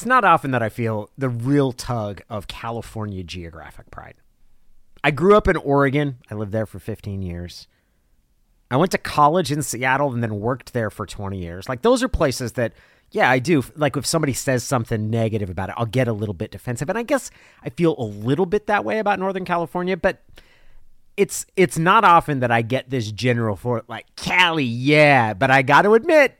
It's not often that I feel the real tug of California geographic pride. I grew up in Oregon. I lived there for 15 years. I went to college in Seattle and then worked there for 20 years. Like, those are places that, yeah, I do. Like, if somebody says something negative about it, I'll get a little bit defensive. And I guess I feel a little bit that way about Northern California, but it's it's not often that I get this general for like Cali, yeah. But I got to admit,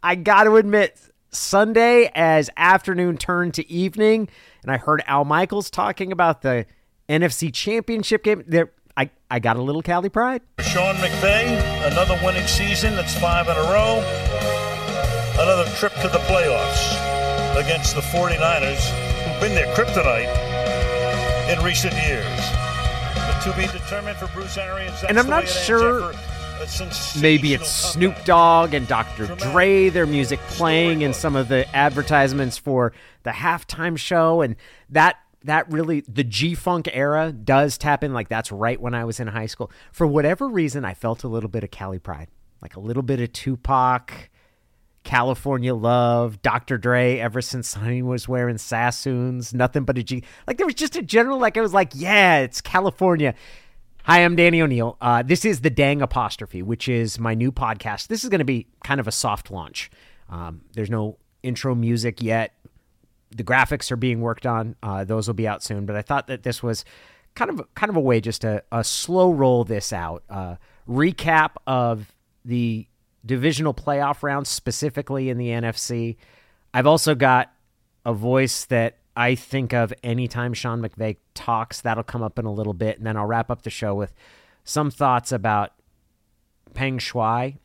I got to admit, Sunday as afternoon turned to evening, and I heard Al Michaels talking about the NFC Championship game. There, I, I got a little Cali pride. Sean McVay, another winning season. That's five in a row. Another trip to the playoffs against the 49ers, who've been their kryptonite in recent years. But to be determined for Bruce Arians. And I'm not sure maybe it's Snoop Dogg and Dr. Dre, their music playing in some of the advertisements for the halftime show, and that that really the G Funk era does tap in. Like that's right when I was in high school. For whatever reason, I felt a little bit of Cali pride, like a little bit of Tupac. California Love, Dr. Dre, ever since he was wearing Sassoons, nothing but a G. Like there was just a general, like I was like, yeah, it's California. Hi, I'm Danny O'Neill. Uh, this is the Dang Apostrophe, which is my new podcast. This is going to be kind of a soft launch. Um, there's no intro music yet. The graphics are being worked on; uh, those will be out soon. But I thought that this was kind of kind of a way just to a slow roll this out. Uh, recap of the divisional playoff rounds, specifically in the NFC. I've also got a voice that I think of anytime Sean McVay talks. That'll come up in a little bit. And then I'll wrap up the show with some thoughts about Peng Shuai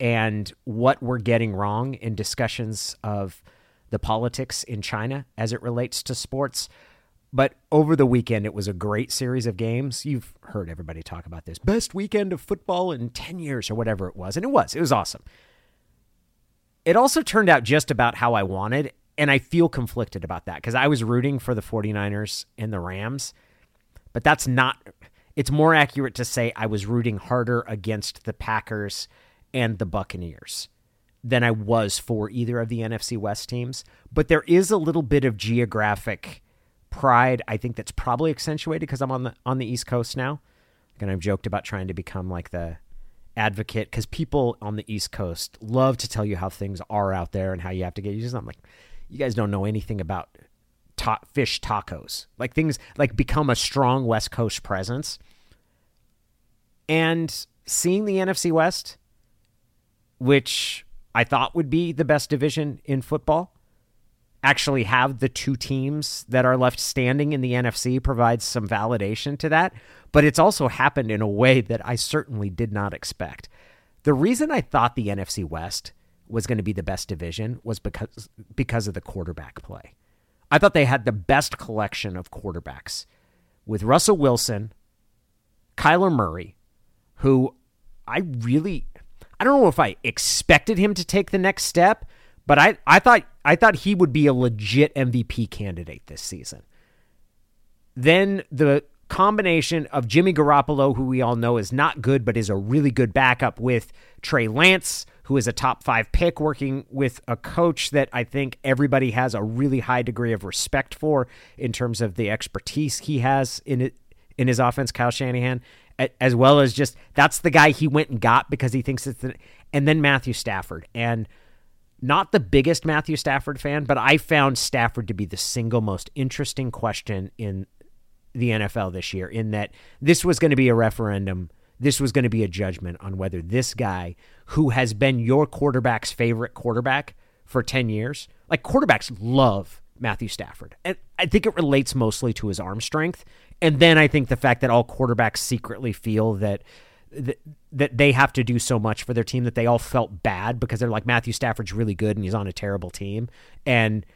and what we're getting wrong in discussions of the politics in China as it relates to sports. But over the weekend, it was a great series of games. You've heard everybody talk about this best weekend of football in 10 years or whatever it was. And it was, it was awesome. It also turned out just about how I wanted and I feel conflicted about that because I was rooting for the 49ers and the Rams, but that's not, it's more accurate to say I was rooting harder against the Packers and the Buccaneers than I was for either of the NFC West teams. But there is a little bit of geographic pride, I think that's probably accentuated because I'm on the on the East Coast now. And I've joked about trying to become like the advocate because people on the East Coast love to tell you how things are out there and how you have to get used. I'm like, you guys don't know anything about ta- fish tacos. Like things like become a strong West Coast presence. And seeing the NFC West, which I thought would be the best division in football, actually have the two teams that are left standing in the NFC provides some validation to that. But it's also happened in a way that I certainly did not expect. The reason I thought the NFC West was going to be the best division was because because of the quarterback play. I thought they had the best collection of quarterbacks with Russell Wilson, Kyler Murray, who I really I don't know if I expected him to take the next step, but I, I thought I thought he would be a legit MVP candidate this season. Then the combination of Jimmy Garoppolo, who we all know is not good, but is a really good backup with Trey Lance, who is a top five pick, working with a coach that I think everybody has a really high degree of respect for in terms of the expertise he has in it, in his offense, Kyle Shanahan, as well as just that's the guy he went and got because he thinks it's the, and then Matthew Stafford and not the biggest Matthew Stafford fan, but I found Stafford to be the single most interesting question in the NFL this year in that this was going to be a referendum. This was going to be a judgment on whether this guy, who has been your quarterback's favorite quarterback for 10 years, like quarterbacks love Matthew Stafford. And I think it relates mostly to his arm strength. And then I think the fact that all quarterbacks secretly feel that that, that they have to do so much for their team that they all felt bad because they're like Matthew Stafford's really good and he's on a terrible team and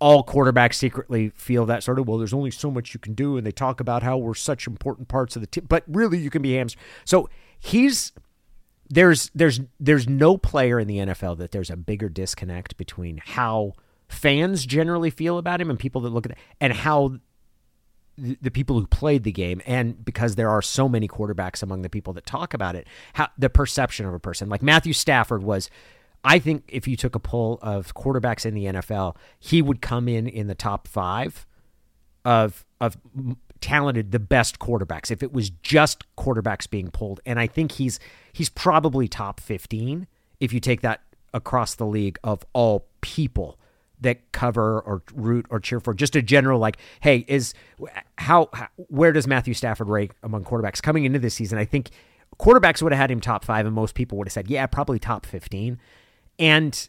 all quarterbacks secretly feel that sort of well there's only so much you can do and they talk about how we're such important parts of the team. But really you can be hamstrung so he's there's there's there's no player in the NFL that there's a bigger disconnect between how fans generally feel about him and people that look at and how the people who played the game and because there are so many quarterbacks among the people that talk about it how the perception of a person. Like Matthew Stafford was I think if you took a poll of quarterbacks in the NFL, he would come in in the top five of of talented, the best quarterbacks. If it was just quarterbacks being pulled, and I think he's he's probably top fifteen if you take that across the league of all people that cover or root or cheer for. Just a general like hey is how, how where does Matthew Stafford rank among quarterbacks? Coming into this season I think quarterbacks would have had him top 5 and most people would have said yeah probably top 15 and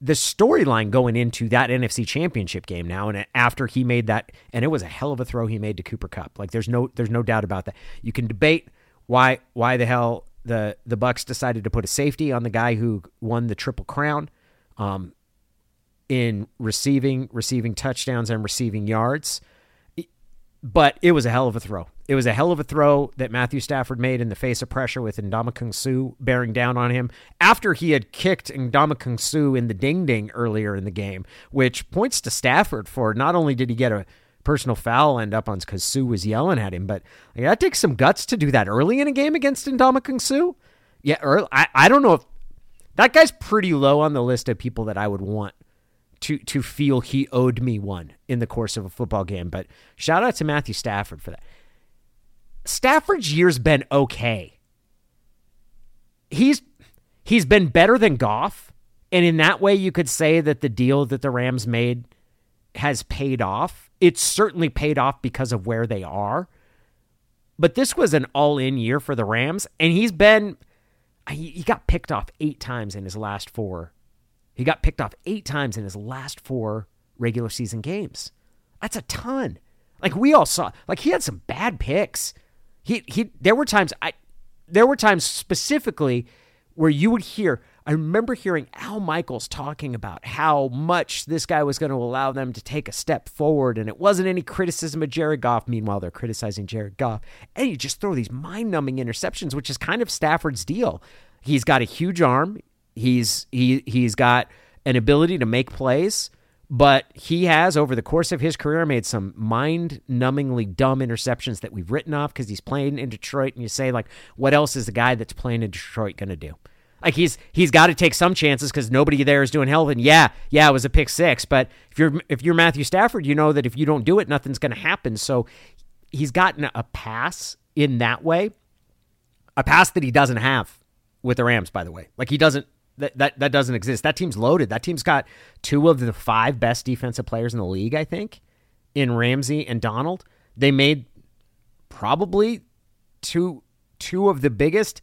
the storyline going into that NFC championship game now and after he made that and it was a hell of a throw he made to Cooper Kupp. like there's no there's no doubt about that you can debate why why the hell the the Bucs decided to put a safety on the guy who won the triple crown um, in receiving receiving touchdowns and receiving yards. But it was a hell of a throw. It was a hell of a throw that Matthew Stafford made in the face of pressure with Ndamukong Suh bearing down on him after he had kicked Ndamukong Suh in the ding ding earlier in the game, which points to Stafford for not only did he get a personal foul end up on because Suh was yelling at him. But like, that takes some guts to do that early in a game against Ndamukong Suh. Yeah, early, I, I don't know if that guy's pretty low on the list of people that I would want to to feel he owed me one in the course of a football game. But shout out to Matthew Stafford for that. Stafford's year's been okay. He's he's been better than Goff, and in that way, you could say that the deal that the Rams made has paid off it's certainly paid off because of where they are. But this was an all in year for the Rams, and he's been, he got picked off eight times in his last four. He got picked off eight times in his last four regular season games. That's a ton. Like we all saw, like he had some bad picks. He he. There were times I, there were times specifically where you would hear, I remember hearing Al Michaels talking about how much this guy was going to allow them to take a step forward, and it wasn't any criticism of Jared Goff. Meanwhile, they're criticizing Jared Goff, and you just throw these mind-numbing interceptions, which is kind of Stafford's deal. He's got a huge arm. He's he he's got an ability to make plays, but he has over the course of his career made some mind-numbingly dumb interceptions that we've written off because he's playing in Detroit. And you say like, what else is the guy that's playing in Detroit going to do? Like he's he's got to take some chances because nobody there is doing hell. And yeah, yeah, it was a pick six. But if you're if you're Matthew Stafford, you know that if you don't do it, nothing's going to happen. So he's gotten a pass in that way, a pass that he doesn't have with the Rams. By the way, like he doesn't that that that doesn't exist. That team's loaded. That team's got two of the five best defensive players in the league. I think in Ramsey and Donald. They made probably two two of the biggest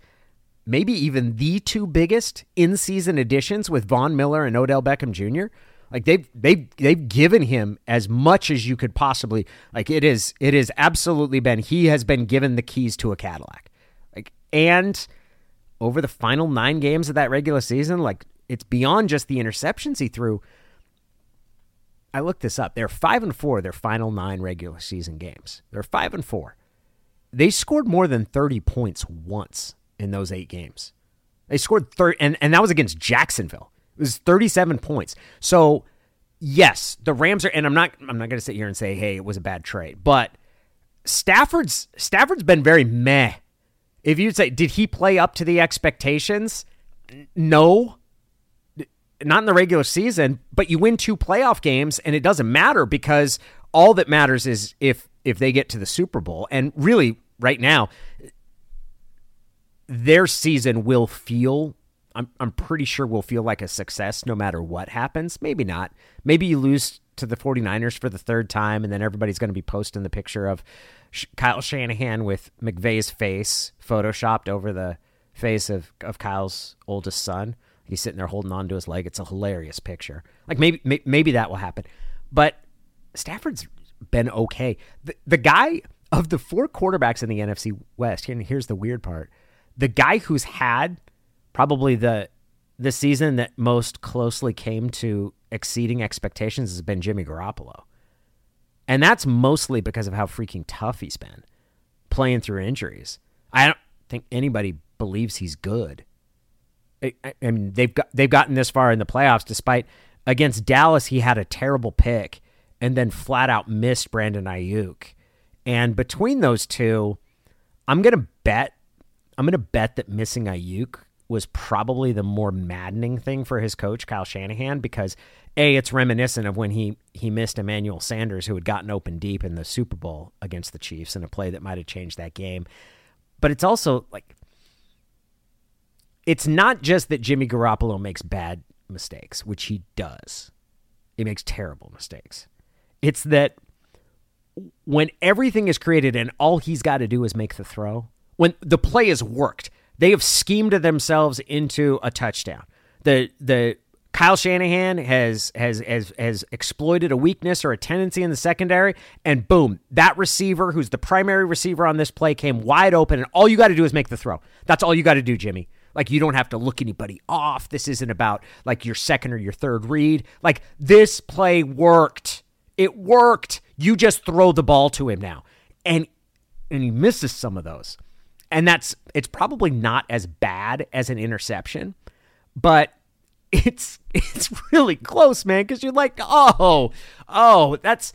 maybe even the two biggest in-season additions with Von Miller and Odell Beckham Jr. Like they've they've they've given him as much as you could possibly like it is it is absolutely been he has been given the keys to a Cadillac. Like and over the final 9 games of that regular season like it's beyond just the interceptions he threw. I looked this up. They're 5 and 4 their final 9 regular season games. They're 5 and 4. They scored more than 30 points once in those eight games. They scored 30, and, and that was against Jacksonville. It was 37 points. So, yes, the Rams are, and I'm not, I'm not going to sit here and say, hey, it was a bad trade, but Stafford's, Stafford's been very meh. If you'd say, did he play up to the expectations? No, not in the regular season, but you win two playoff games and it doesn't matter because all that matters is if if they get to the Super Bowl. And really, right now, their season will feel I'm I'm pretty sure will feel like a success no matter what happens. Maybe not. Maybe you lose to the 49ers for the third time and then everybody's going to be posting the picture of Kyle Shanahan with McVay's face photoshopped over the face of of Kyle's oldest son. He's sitting there holding on to his leg. It's a hilarious picture. Like maybe maybe that will happen. But Stafford's been okay. The, the guy of the four quarterbacks in the NFC West, and here's the weird part the guy who's had probably the the season that most closely came to exceeding expectations has been Jimmy Garoppolo. And that's mostly because of how freaking tough he's been playing through injuries. I don't think anybody believes he's good. I, I mean, they've got they've gotten this far in the playoffs despite against Dallas he had a terrible pick and then flat out missed Brandon Aiyuk. And between those two, I'm going to bet I'm going to bet that missing Aiyuk was probably the more maddening thing for his coach Kyle Shanahan because a it's reminiscent of when he he missed Emmanuel Sanders who had gotten open deep in the Super Bowl against the Chiefs in a play that might have changed that game. But it's also like it's not just that Jimmy Garoppolo makes bad mistakes, which he does. He makes terrible mistakes. It's that when everything is created and all he's got to do is make the throw, when the play has worked, they have schemed themselves into a touchdown. The the Kyle Shanahan has has has has exploited a weakness or a tendency in the secondary, and boom, that receiver who's the primary receiver on this play came wide open, and all you got to do is make the throw. That's all you got to do, Jimmy. Like you don't have to look anybody off. This isn't about like your second or your third read. Like this play worked. It worked. You just throw the ball to him now. And and he misses some of those. And that's it's probably not as bad as an interception, but it's it's really close, man, cuz you're like, "Oh, oh, that's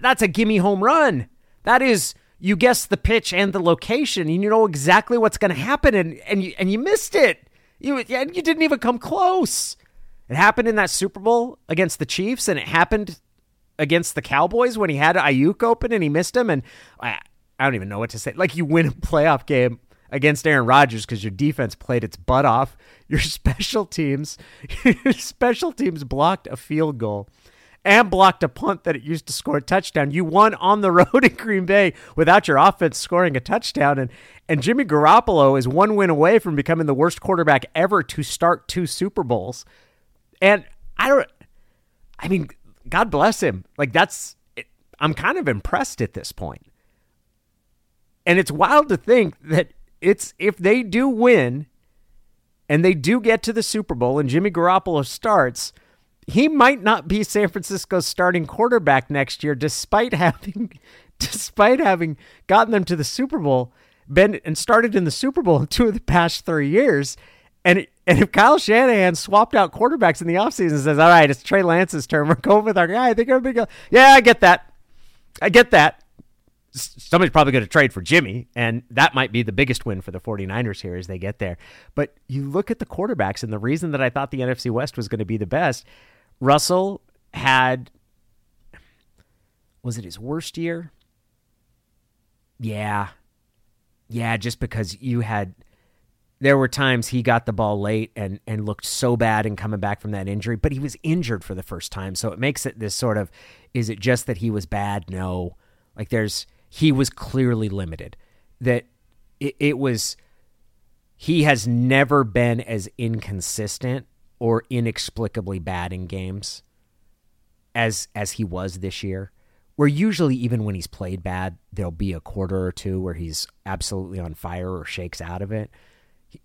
that's a gimme home run." That is you guess the pitch and the location and you know exactly what's going to happen and and you, and you missed it. You and you didn't even come close. It happened in that Super Bowl against the Chiefs and it happened against the Cowboys when he had Aiyuk open and he missed him and I don't even know what to say. Like you win a playoff game against Aaron Rodgers because your defense played its butt off. Your special teams, your special teams blocked a field goal and blocked a punt that it used to score a touchdown. You won on the road in Green Bay without your offense scoring a touchdown. And, and Jimmy Garoppolo is one win away from becoming the worst quarterback ever to start two Super Bowls. And I don't, I mean, God bless him. Like, that's, I'm kind of impressed at this point. And it's wild to think that it's, if they do win and they do get to the Super Bowl and Jimmy Garoppolo starts, he might not be San Francisco's starting quarterback next year, despite having despite having gotten them to the Super Bowl, been and started in the Super Bowl in two of the past three years. And and if Kyle Shanahan swapped out quarterbacks in the offseason and says, All right, it's Trey Lance's turn, we're going with our guy, I think everybody goes, Yeah, I get that. I get that. Somebody's probably going to trade for Jimmy, and that might be the biggest win for the 49ers here as they get there. But you look at the quarterbacks, and the reason that I thought the NFC West was going to be the best Russell had was it his worst year? Yeah. Yeah, just because you had there were times he got the ball late and and looked so bad in coming back from that injury, but he was injured for the first time, so it makes it this sort of is it just that he was bad? No. Like there's he was clearly limited. That it, it was he has never been as inconsistent or inexplicably bad in games as as he was this year. Where usually even when he's played bad, there'll be a quarter or two where he's absolutely on fire or shakes out of it.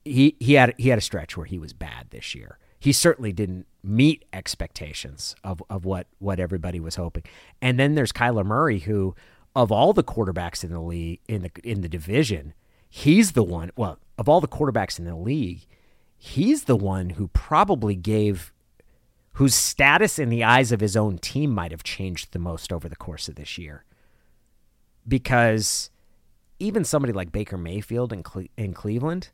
He he had he had a stretch where he was bad this year. He certainly didn't meet expectations of, of what, what everybody was hoping. And then there's Kyler Murray, who of all the quarterbacks in the league in the in the division, he's the one well, of all the quarterbacks in the league, he's the one who probably gave whose status in the eyes of his own team might have changed the most over the course of this year. Because even somebody like Baker Mayfield in, Cle- in Cleveland,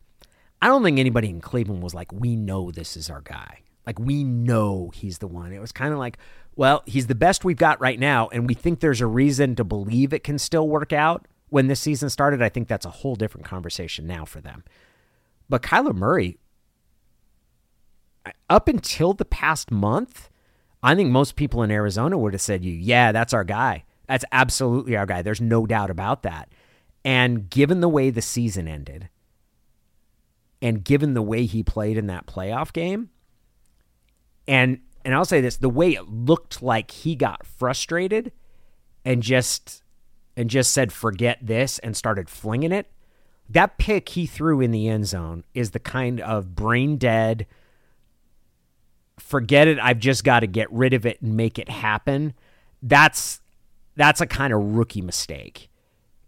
I don't think anybody in Cleveland was like, we know this is our guy. Like, we know he's the one. It was kind of like, well, he's the best we've got right now, and we think there's a reason to believe it can still work out when this season started. I think that's a whole different conversation now for them. But Kyler Murray up until the past month, I think most people in Arizona would have said you, yeah, that's our guy. That's absolutely our guy. There's no doubt about that. And given the way the season ended, and given the way he played in that playoff game, and and I'll say this, the way it looked like he got frustrated and just and just said forget this and started flinging it. That pick he threw in the end zone is the kind of brain dead forget it, I've just got to get rid of it and make it happen. That's that's a kind of rookie mistake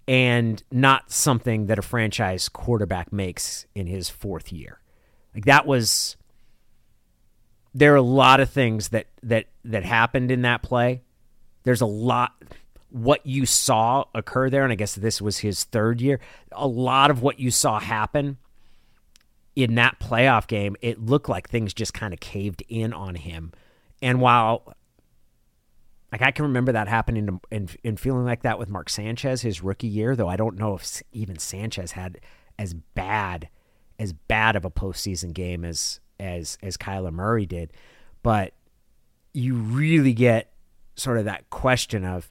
and not something that a franchise quarterback makes in his fourth year. Like that was there are a lot of things that that that happened in that play. There's a lot what you saw occur there and I guess this was his third year. A lot of what you saw happen in that playoff game, it looked like things just kind of caved in on him. And while like I can remember that happening and, and feeling like that with Mark Sanchez his rookie year, though I don't know if even Sanchez had as bad as bad of a postseason game as as as Kyler Murray did. But you really get sort of that question of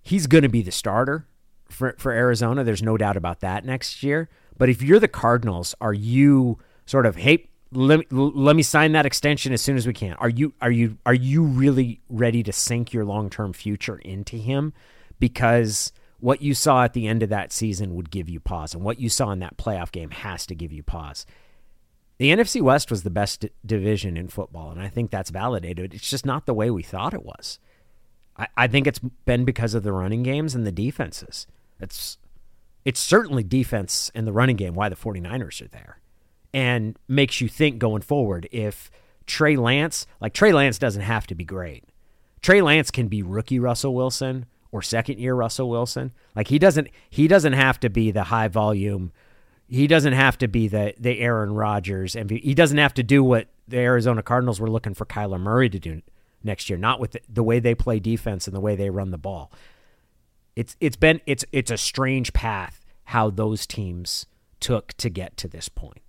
he's going to be the starter for for Arizona. There's no doubt about that next year. But if you're the Cardinals, are you sort of hey let me, let me sign that extension as soon as we can. Are you are you are you really ready to sink your long-term future into him because what you saw at the end of that season would give you pause and what you saw in that playoff game has to give you pause. The NFC West was the best division in football and I think that's validated. It's just not the way we thought it was. I, I think it's been because of the running games and the defenses. It's it's certainly defense and the running game why the 49ers are there and makes you think going forward if Trey Lance, like Trey Lance doesn't have to be great. Trey Lance can be rookie Russell Wilson or second year Russell Wilson. Like he doesn't he doesn't have to be the high volume. He doesn't have to be the the Aaron Rodgers and he doesn't have to do what the Arizona Cardinals were looking for Kyler Murray to do next year, not with the, the way they play defense and the way they run the ball. It's it's been it's it's a strange path how those teams took to get to this point.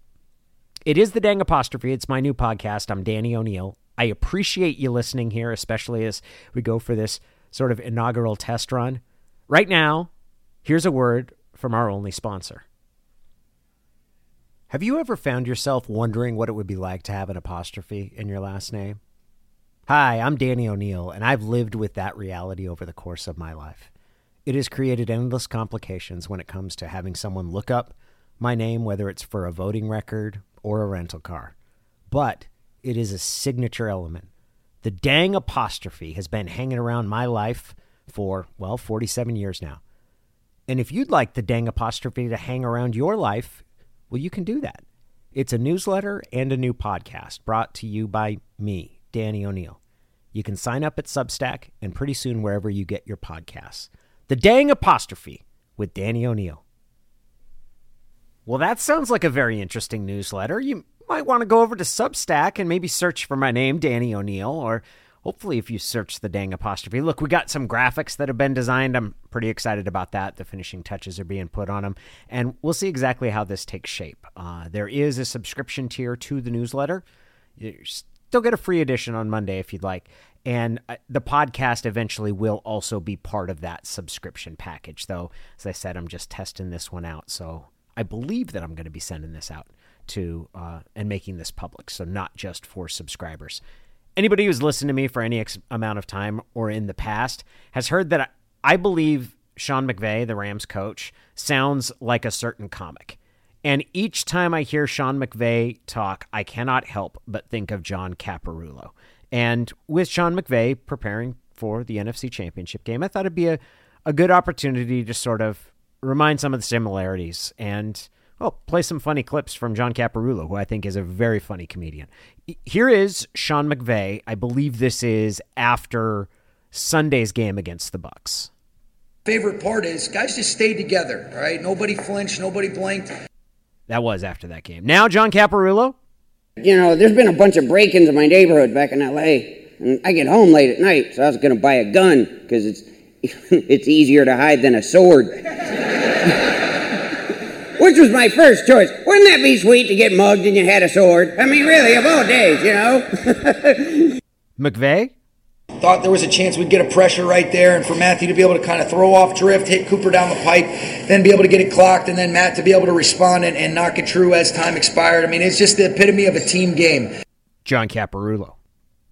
It is the dang apostrophe. It's my new podcast. I'm Danny O'Neill. I appreciate you listening here, especially as we go for this sort of inaugural test run. Right now, here's a word from our only sponsor. Have you ever found yourself wondering what it would be like to have an apostrophe in your last name? Hi, I'm Danny O'Neill, and I've lived with that reality over the course of my life. It has created endless complications when it comes to having someone look up my name, whether it's for a voting record or a rental car. But it is a signature element. The dang apostrophe has been hanging around my life for, well, 47 years now. And if you'd like the dang apostrophe to hang around your life, well, you can do that. It's a newsletter and a new podcast brought to you by me, Danny O'Neill. You can sign up at Substack and pretty soon wherever you get your podcasts. The dang apostrophe with Danny O'Neill. Well, that sounds like a very interesting newsletter. You might want to go over to Substack and maybe search for my name, Danny O'Neill, or hopefully if you search the dang apostrophe. Look, we got some graphics that have been designed. I'm pretty excited about that. The finishing touches are being put on them, and we'll see exactly how this takes shape. Uh, there is a subscription tier to the newsletter. You still get a free edition on Monday if you'd like. And uh, the podcast eventually will also be part of that subscription package. Though, as I said, I'm just testing this one out. So I believe that I'm going to be sending this out to uh, and making this public, so not just for subscribers. Anybody who's listened to me for any ex- amount of time or in the past has heard that I, I believe Sean McVay, the Rams coach, sounds like a certain comic. And each time I hear Sean McVay talk, I cannot help but think of John Caparulo. And with Sean McVay preparing for the NFC Championship game, I thought it'd be a, a good opportunity to sort of remind some of the similarities and well, play some funny clips from John Caparulo, who I think is a very funny comedian. Here is Sean McVay. I believe this is after Sunday's game against the Bucs. Favorite part is guys just stayed together, all right? Nobody flinched, nobody blinked. That was after that game. Now, John Caparulo. You know, there's been a bunch of break-ins in my neighborhood back in L.A., and I get home late at night, so I was going to buy a gun because it's it's easier to hide than a sword. Which was my first choice. Wouldn't that be sweet to get mugged and you had a sword? I mean, really, of all days, you know? McVay? Thought there was a chance we'd get a pressure right there, and for Matthew to be able to kind of throw off drift, hit Cooper down the pipe, then be able to get it clocked, and then Matt to be able to respond and, and knock it true as time expired. I mean, it's just the epitome of a team game. John Caparulo.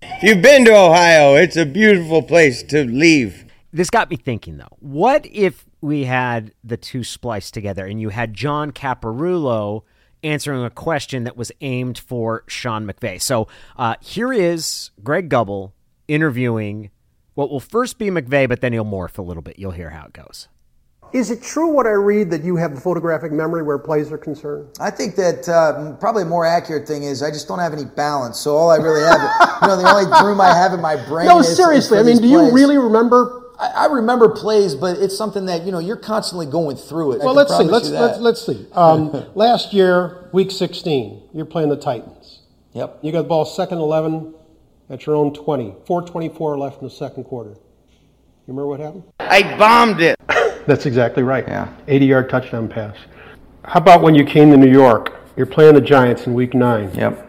If you've been to Ohio, it's a beautiful place to leave. This got me thinking, though. What if we had the two spliced together and you had John Caparulo answering a question that was aimed for Sean McVay. So uh, here is Greg Gumbel interviewing what will first be McVay, but then he'll morph a little bit. You'll hear how it goes. Is it true what I read that you have a photographic memory where plays are concerned? I think that uh, probably a more accurate thing is I just don't have any balance. So all I really have, you know, the only room I have in my brain. No, is, seriously. Is I mean, do plays. you really remember I, I remember plays, but it's something that you know you're constantly going through it. Well, let's see. Let's let's let's see. Um, last year, week 16, you're playing the Titans. Yep. You got the ball second 11 at your own 20. 4:24 left in the second quarter. You remember what happened? I bombed it. That's exactly right. Yeah. 80 yard touchdown pass. How about when you came to New York? You're playing the Giants in week nine. Yep.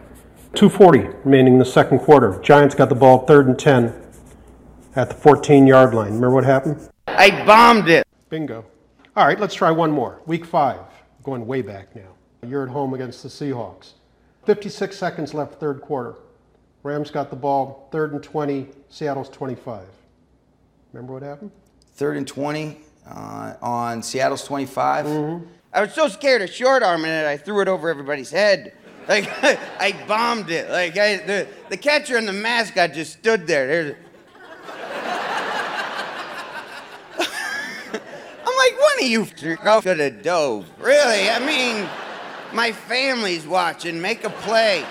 240 remaining in the second quarter. Giants got the ball third and 10 at the 14 yard line. Remember what happened? I bombed it. Bingo. All right, let's try one more. Week five, going way back now. You're at home against the Seahawks. 56 seconds left, third quarter. Rams got the ball, third and 20, Seattle's 25. Remember what happened? Third and 20 uh, on Seattle's 25. I was so scared of short arming it, I threw it over everybody's head. Like I bombed it. Like I, the the catcher and the mascot just stood there. There's. Of you should have dove. Really? I mean, my family's watching. Make a play.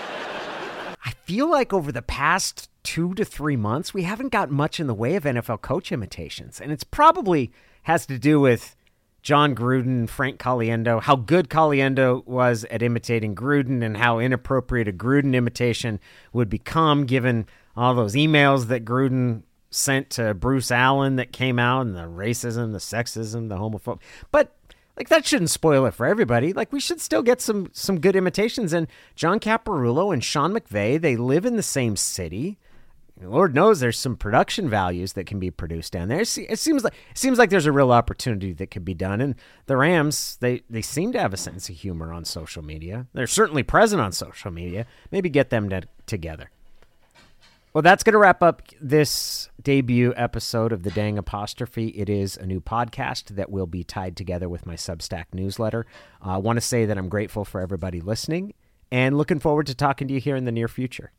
I feel like over the past two to three months, we haven't got much in the way of NFL coach imitations. And it's probably has to do with Jon Gruden, Frank Caliendo, how good Caliendo was at imitating Gruden and how inappropriate a Gruden imitation would become given all those emails that Gruden sent to Bruce Allen that came out and the racism, the sexism, the homophobia. But like that shouldn't spoil it for everybody. Like we should still get some some good imitations. And John Caparulo and Sean McVay, they live in the same city. Lord knows there's some production values that can be produced down there. It seems like it seems like there's a real opportunity that could be done. And the Rams, they they seem to have a sense of humor on social media. They're certainly present on social media. Maybe get them to, together. Well, that's going to wrap up this debut episode of the Dang Apostrophe. It is a new podcast that will be tied together with my Substack newsletter. Uh, I want to say that I'm grateful for everybody listening and looking forward to talking to you here in the near future.